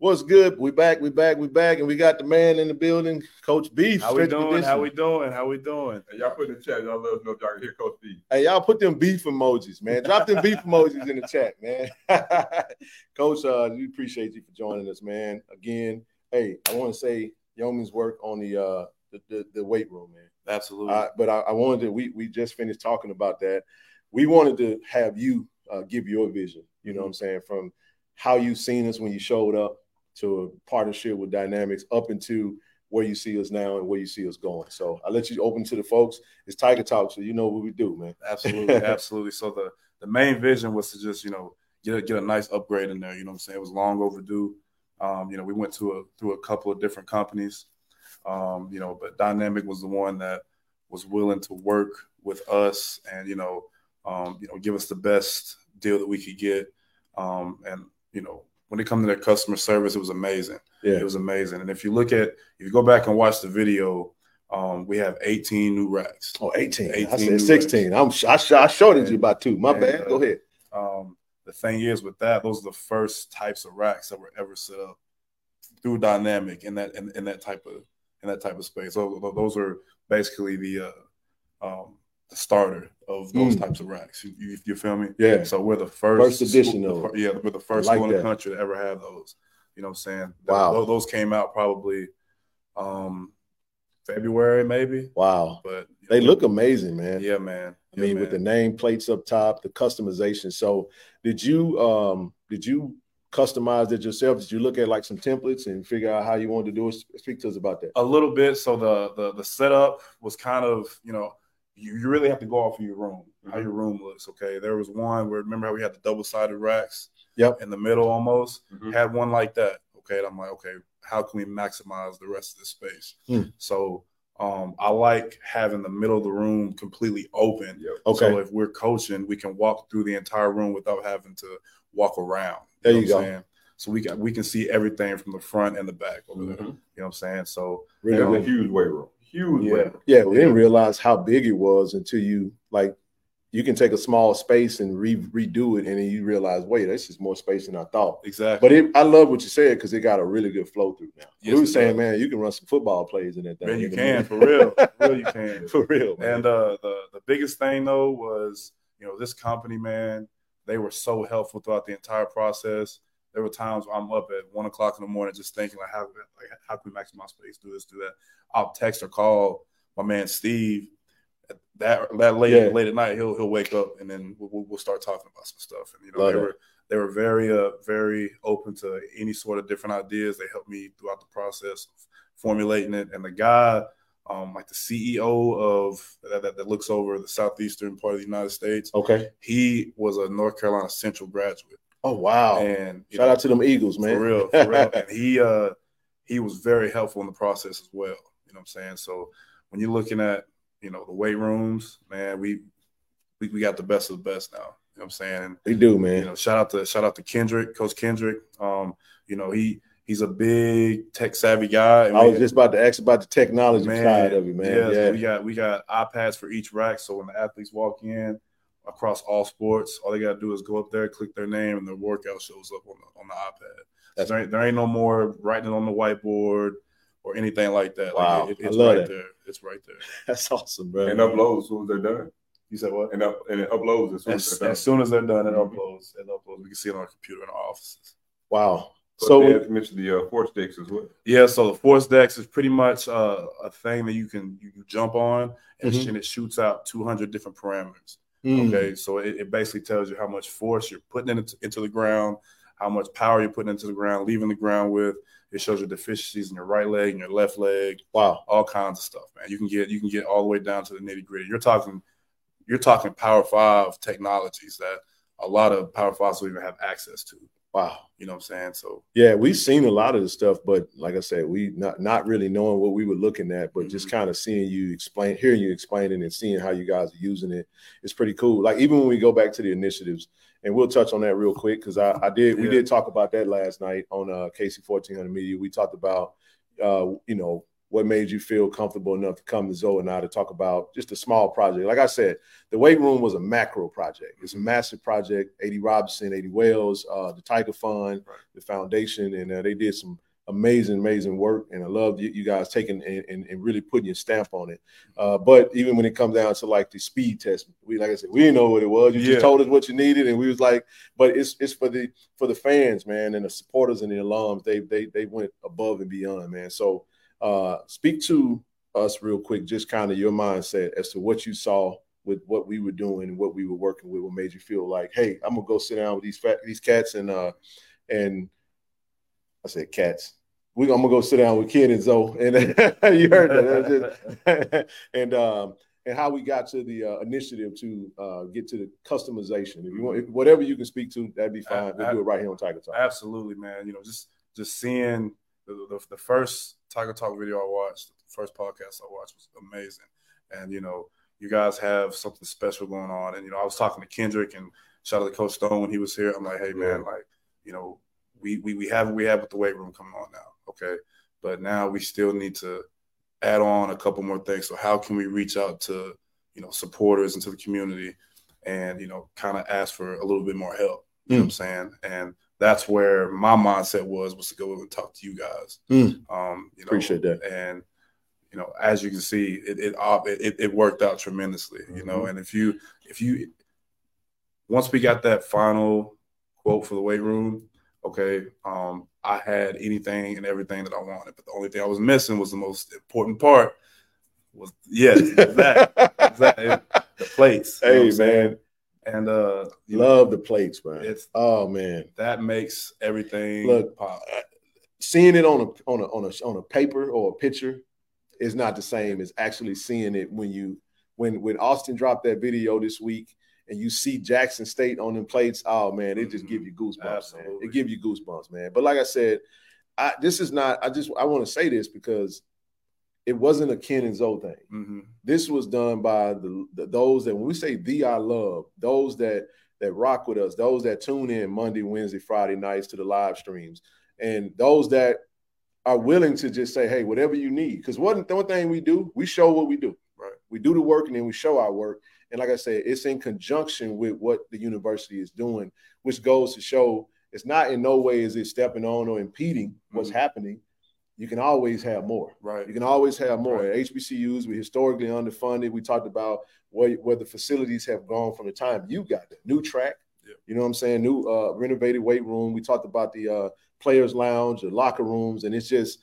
What's good? We back, we back, we back, and we got the man in the building, Coach Beef. How we doing? How we doing? How we doing? Hey, y'all put in the chat. Y'all let us know if y'all can hear Coach Beef. Hey, y'all put them beef emojis, man. Drop them beef emojis in the chat, man. Coach, uh, we appreciate you for joining us, man. Again, hey, I want to say yeoman's work on the uh the, the, the weight room, man. Absolutely. Uh, but I, I, wanted to. We we just finished talking about that. We wanted to have you uh, give your vision. You know mm-hmm. what I'm saying from how you seen us when you showed up to a partnership with Dynamics up into where you see us now and where you see us going. So I let you open to the folks. It's Tiger Talk, so you know what we do, man. Absolutely, absolutely. So the the main vision was to just you know get a, get a nice upgrade in there. You know what I'm saying? It was long overdue. Um, you know, we went to a through a couple of different companies. Um, you know, but Dynamic was the one that was willing to work with us and you know, um, you know, give us the best deal that we could get. Um, and you know, when it comes to their customer service, it was amazing. Yeah. It was amazing. And if you look at, if you go back and watch the video, um, we have 18 new racks. Oh, 18. 18 I said 16. I'm, I, I shorted and, you by two. My and, bad. Uh, Go ahead. Um, the thing is with that, those are the first types of racks that were ever set up through Dynamic in that in, in that type of in that type of space. So those are basically the uh, um, the starter of those mm. types of racks. You, you, you, feel me? Yeah. So we're the first, first edition school, of yeah, we're the first like school in the country to ever have those. You know what I'm saying? Wow. Those, those came out probably um, February, maybe. Wow. But they know, look amazing, man. Yeah, man. I mean, man. with the name plates up top, the customization. So, did you um did you customize it yourself? Did you look at like some templates and figure out how you wanted to do it? Speak to us about that. A little bit. So the the the setup was kind of you know you, you really have to go off of your room, mm-hmm. how your room looks. Okay. There was one where remember how we had the double sided racks yep. in the middle almost? Mm-hmm. Had one like that. Okay. And I'm like, okay, how can we maximize the rest of the space? Mm. So um, I like having the middle of the room completely open. Yep. Okay. So if we're coaching, we can walk through the entire room without having to walk around. You there you go. Saying? So we can we can see everything from the front and the back over mm-hmm. there. You know what I'm saying? So really, you know, a huge weight room huge yeah. Yeah, we didn't realize how big it was until you like you can take a small space and re- redo it, and then you realize, wait, this is more space than I thought. Exactly. But it, I love what you said because it got a really good flow through now. Yes, we were saying, does. man, you can run some football plays in that thing. Man, you can for real. for real, you can for real. Man. And uh, the the biggest thing though was, you know, this company, man, they were so helpful throughout the entire process. There were times I'm up at one o'clock in the morning just thinking like how like how can we maximize space, do this, do that. I'll text or call my man Steve. That that late yeah. late at night, he'll he'll wake up and then we'll, we'll start talking about some stuff. And you know, Love they it. were they were very uh very open to any sort of different ideas. They helped me throughout the process of formulating it. And the guy, um, like the CEO of that, that, that looks over the southeastern part of the United States, okay, he was a North Carolina Central graduate. Oh wow! And shout know, out to them Eagles, man. For real, for real. and he uh he was very helpful in the process as well. You know what I'm saying? So when you're looking at, you know, the weight rooms, man, we we, we got the best of the best now. You know what I'm saying? We do, man. You know, shout out to shout out to Kendrick, Coach Kendrick. Um, you know, he he's a big tech savvy guy. I was just about to ask about the technology man, side of it, man. Yeah, yeah. We got we got iPads for each rack. So when the athletes walk in across all sports, all they gotta do is go up there, click their name, and their workout shows up on the on the iPad. That's there ain't, there ain't no more writing on the whiteboard or anything like that. Wow, like it, it's right there. It's right there. That's awesome, bro. And uploads as soon as they're done. You said what? And up and it uploads as soon as, as, as, soon as they're done. It uploads. It uploads. We can see it on our computer in our offices. Wow. So, so we mentioned the uh, ForceDecks as well. Yeah, so the ForceDecks is pretty much uh, a thing that you can you, you jump on and, mm-hmm. and, it shoots out 200 different parameters. Mm. Okay, so it, it, basically tells you how much force you're putting into, into the ground, how much power you're putting into the ground, leaving the ground with. It shows your deficiencies in your right leg and your left leg. Wow, all kinds of stuff, man. You can get you can get all the way down to the nitty gritty. You're talking you're talking Power Five technologies that a lot of Power Fives will even have access to. Wow, you know what I'm saying? So yeah, we've seen a lot of the stuff, but like I said, we not not really knowing what we were looking at, but mm-hmm. just kind of seeing you explain, hearing you explaining, and seeing how you guys are using it, it's pretty cool. Like even when we go back to the initiatives, and we'll touch on that real quick because I, I, did yeah. we did talk about that last night on uh, KC fourteen hundred media. We talked about uh, you know what made you feel comfortable enough to come to Zoe and I to talk about just a small project. Like I said, the weight room was a macro project. It's a massive project. A.D. Robinson, A.D. Wells, uh, the Tiger Fund, Right. the foundation, and uh, they did some amazing, amazing work. And I love you, you guys taking and, and, and really putting your stamp on it. Uh, but even when it comes down to like the speed test, we like I said, we didn't know what it was. You Yeah. just told us what you needed, and we was like, but it's it's for the for the fans, man, and the supporters and the alums. They they they went above and beyond, man. So uh, speak to us real quick, just kind of your mindset as to what you saw with what we were doing and what we were working with. What made you feel like, hey, I'm gonna go sit down with these fat, these cats and uh and I said cats. We I'm gonna go sit down with Ken and Zoe, and you heard that. Just- and um and how we got to the uh, initiative to uh, get to the customization. If you want, if, whatever you can speak to, that'd be fine. We'll do it right here on Tiger Talk. Absolutely, man. You know, just just seeing the, the, the first Tiger Talk video I watched, the first podcast I watched was amazing. And you know, you guys have something special going on. And you know, I was talking to Kendrick and shout out to Coach Stone when he was here. I'm like, hey man, like, you know, we we we have we have with the weight room coming on now, okay? But now we still need to add on a couple more things. So how can we reach out to you know supporters and to the community, and you know, kind of ask for a little bit more help. You know what I'm mm. saying? And that's where my mindset was was to go and talk to you guys. Mm. Um, you know, Appreciate that. And you know, as you can see, it it it, it worked out tremendously. You know, Mm-hmm. and if you if you once we got that final quote for the weight room, okay, um, I had anything and everything that I wanted, but the only thing I was missing was the most important part. Was yes, exactly, exactly the plates. you know what Hey I'm saying? And uh, you know, love the plates, man. it's oh man, that makes everything Look, pop. seeing it on a on a on a on a paper or a picture is not the same as actually seeing it when you when when Austin dropped that video this week and you see Jackson State on them plates. Oh man, it just give you goosebumps. Man. It give you goosebumps, man. But like I said, I this is not. I just I want to say this because it wasn't a Ken and Zoe thing. hmm This was done by the, the those that when we say the I love, those that that rock with us, those that tune in Monday, Wednesday, Friday nights to the live streams, and those that are willing to just say, hey, whatever you need. Because one, the one thing we do, we show what we do. Right. We do the work and then we show our work. And like I said, it's in conjunction with what the university is doing, which goes to show it's not in no way is it stepping on or impeding what's Mhm. happening. You can always have more. Right. You can always have more. Right. At HBCUs, we historically underfunded. We talked about where, where the facilities have gone from the time you got there. New track, Yeah. you know what I'm saying? New uh, renovated weight room. We talked about the uh, players' lounge, the locker rooms, and it's just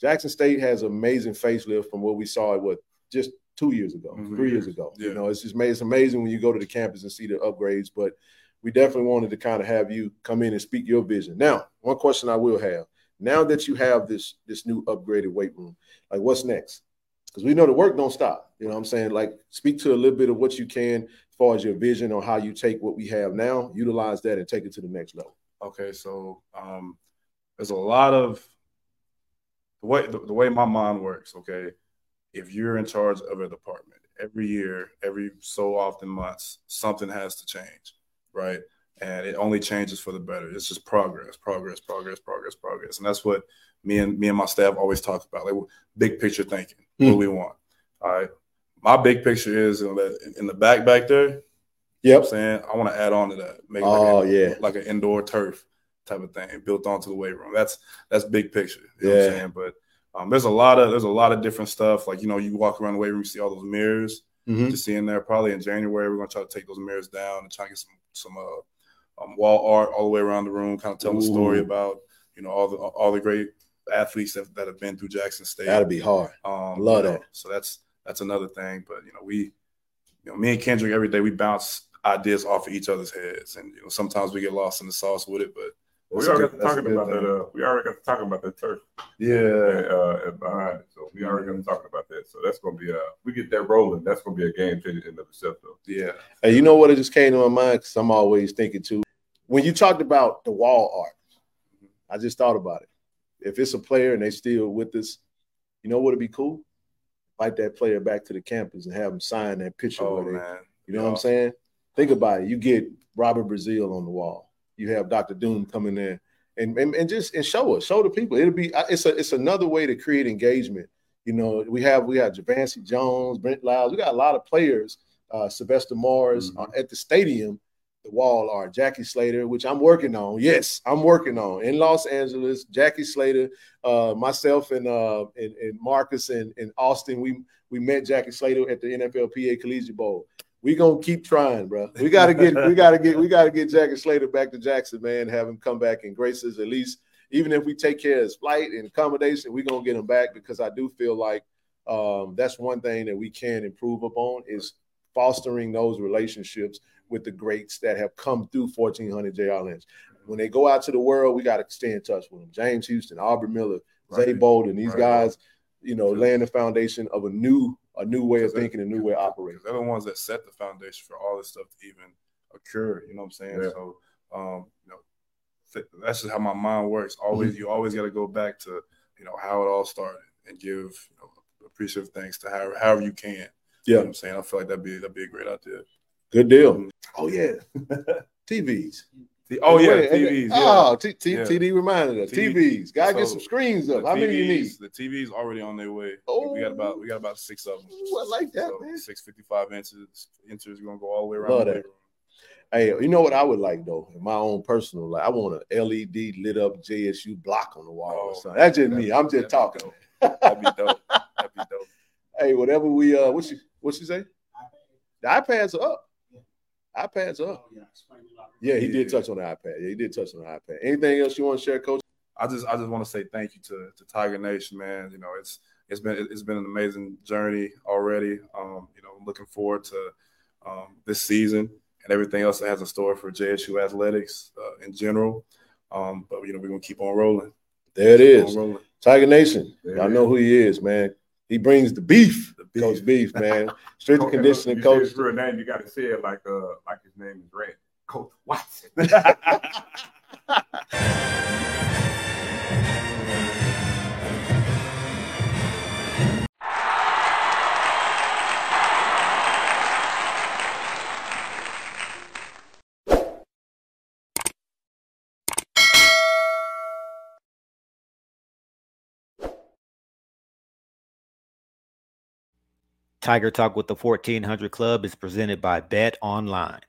Jackson State has amazing facelift from what we saw at what just two years ago, Mhm. three years ago. You know, it's just it's amazing when you go to the campus and see the upgrades. But we definitely wanted to kind of have you come in and speak your vision. Now, one question I will have now that you have this this new upgraded weight room, like what's next? Because we know the work don't stop. You know what I'm saying? Like speak to a little bit of what you can as far as your vision on how you take what we have now, utilize that and take it to the next level. Okay, so um, there's a lot of the way the, the way my mind works. Okay, if you're in charge of a department, every year, every so often months, something has to change, right? And it only changes for the better. It's just progress, progress, progress, progress, progress, and that's what me and me and my staff always talk about, like big picture thinking. What do we want? All right. My big picture is in the, in the back back there. You know Yep. I'm saying I want to add on to that. Make Oh, like a, yeah. like an indoor turf type of thing built onto the weight room. That's that's big picture. You know what I'm Yeah. saying? But um, there's a lot of there's a lot of different stuff. Like you know, you walk around the weight room, you see all those mirrors. Mhm. Just seeing there. Probably in January, we're gonna try to take those mirrors down and try to get some some uh, um, wall art all the way around the room, kind of telling a story about you know all the all the great athletes that, that have been through Jackson State. That'd be hard. Um, Love you know, that. So that's that's another thing. But you know, we, you know, me and Kendrick every day we bounce ideas off of each other's heads, and you know, sometimes we get lost in the sauce with it. But We that's a already got to talking about thing. that. Uh, we already got to talking about that turf Yeah, uh, and behind it. So we already got to talking about that. So that's going to be a we get that rolling. That's going to be a game changer in of itself. Though. yeah, Hey, you know what? It just came to my mind because I'm always thinking too. When you talked about the wall art, I just thought about it. If it's a player and they still with us, you know what would be cool? Invite that player back to the campus and have them sign that picture. oh they, man, You know what I'm saying? Think about it. You get Robert Brazile on the wall. You have Dr. Doom coming in and, and, and just and show us, show the people. It'll be it's a it's another way to create engagement You know, we have we have Javancy Jones, Brent Lyles. We got a lot of players. Uh, Sylvester Morris Mhm. uh, at the stadium. The wall are Jackie Slater, which I'm working on. Yes, I'm working on in Los Angeles. Jackie Slater, uh, myself and uh, and, and Marcus and, and Austin. We we met Jackie Slater at the NFLPA Collegiate Bowl. We gonna keep trying, bro. We gotta get we gotta get we gotta get Jackie Slater back to Jackson, man. Have him come back and grace us at least even if we take care of his flight and accommodation, we're gonna get him back because I do feel like um, that's one thing that we can improve upon is fostering those relationships with the greats that have come through 1400 JR Lynch. When they go out to the world, we got to stay in touch with them. James Houston, Aubrey Miller, Zay Bolden, these Right. guys, you know, laying the foundation of a new a new way of thinking, a new way of operating. They're the ones that set the foundation for all this stuff to even occur. You know what I'm saying? Yeah. So, um, you know, that's just how my mind works. Always, you always got to go back to you know how it all started and give you know, appreciative thanks to however, however you can. You know Yeah, what I'm saying? I feel like that'd be that'd be a great idea. Good deal. Oh yeah, TVs. The- oh yeah, Wait, and- TVs. Yeah. Oh, T- T- Yeah. TD reminded us. TV. TVs. Gotta get some screens up. The How many you need? TVs The TV's already on their way. Oh. We got about we got about six of them. Ooh, I like that, man. Six fifty five inches. Inches gonna go all the way around. Love the that. Hey, you know what I would like though, in my own personal life, I want a LED lit up JSU block on the wall or Oh, something. That's just me. be- I'm that'd just be talking. That'd be dope. That'd be dope. Hey, whatever we uh, what she what she say? The iPads are up. iPads are up. Yeah, he did touch on the iPad. Yeah, he did touch on the iPad. Anything else you want to share, Coach? I just I just want to say thank you to to Tiger Nation, man. You know, it's it's been it's been an amazing journey already. Um, you know, looking forward to um, this season and everything else that has in store for JSU athletics uh, in general. Um, but you know, we're gonna keep on rolling. There it Keep is. Tiger Nation. There Y'all it know who he is, man. He brings the beef. Beef. Coach Beef, man. Strength and conditioning you coach. his real name, you got to say it like uh like his name is Red. Coach Watson. Tiger Talk with the 1400 Klub is presented by BetOnline.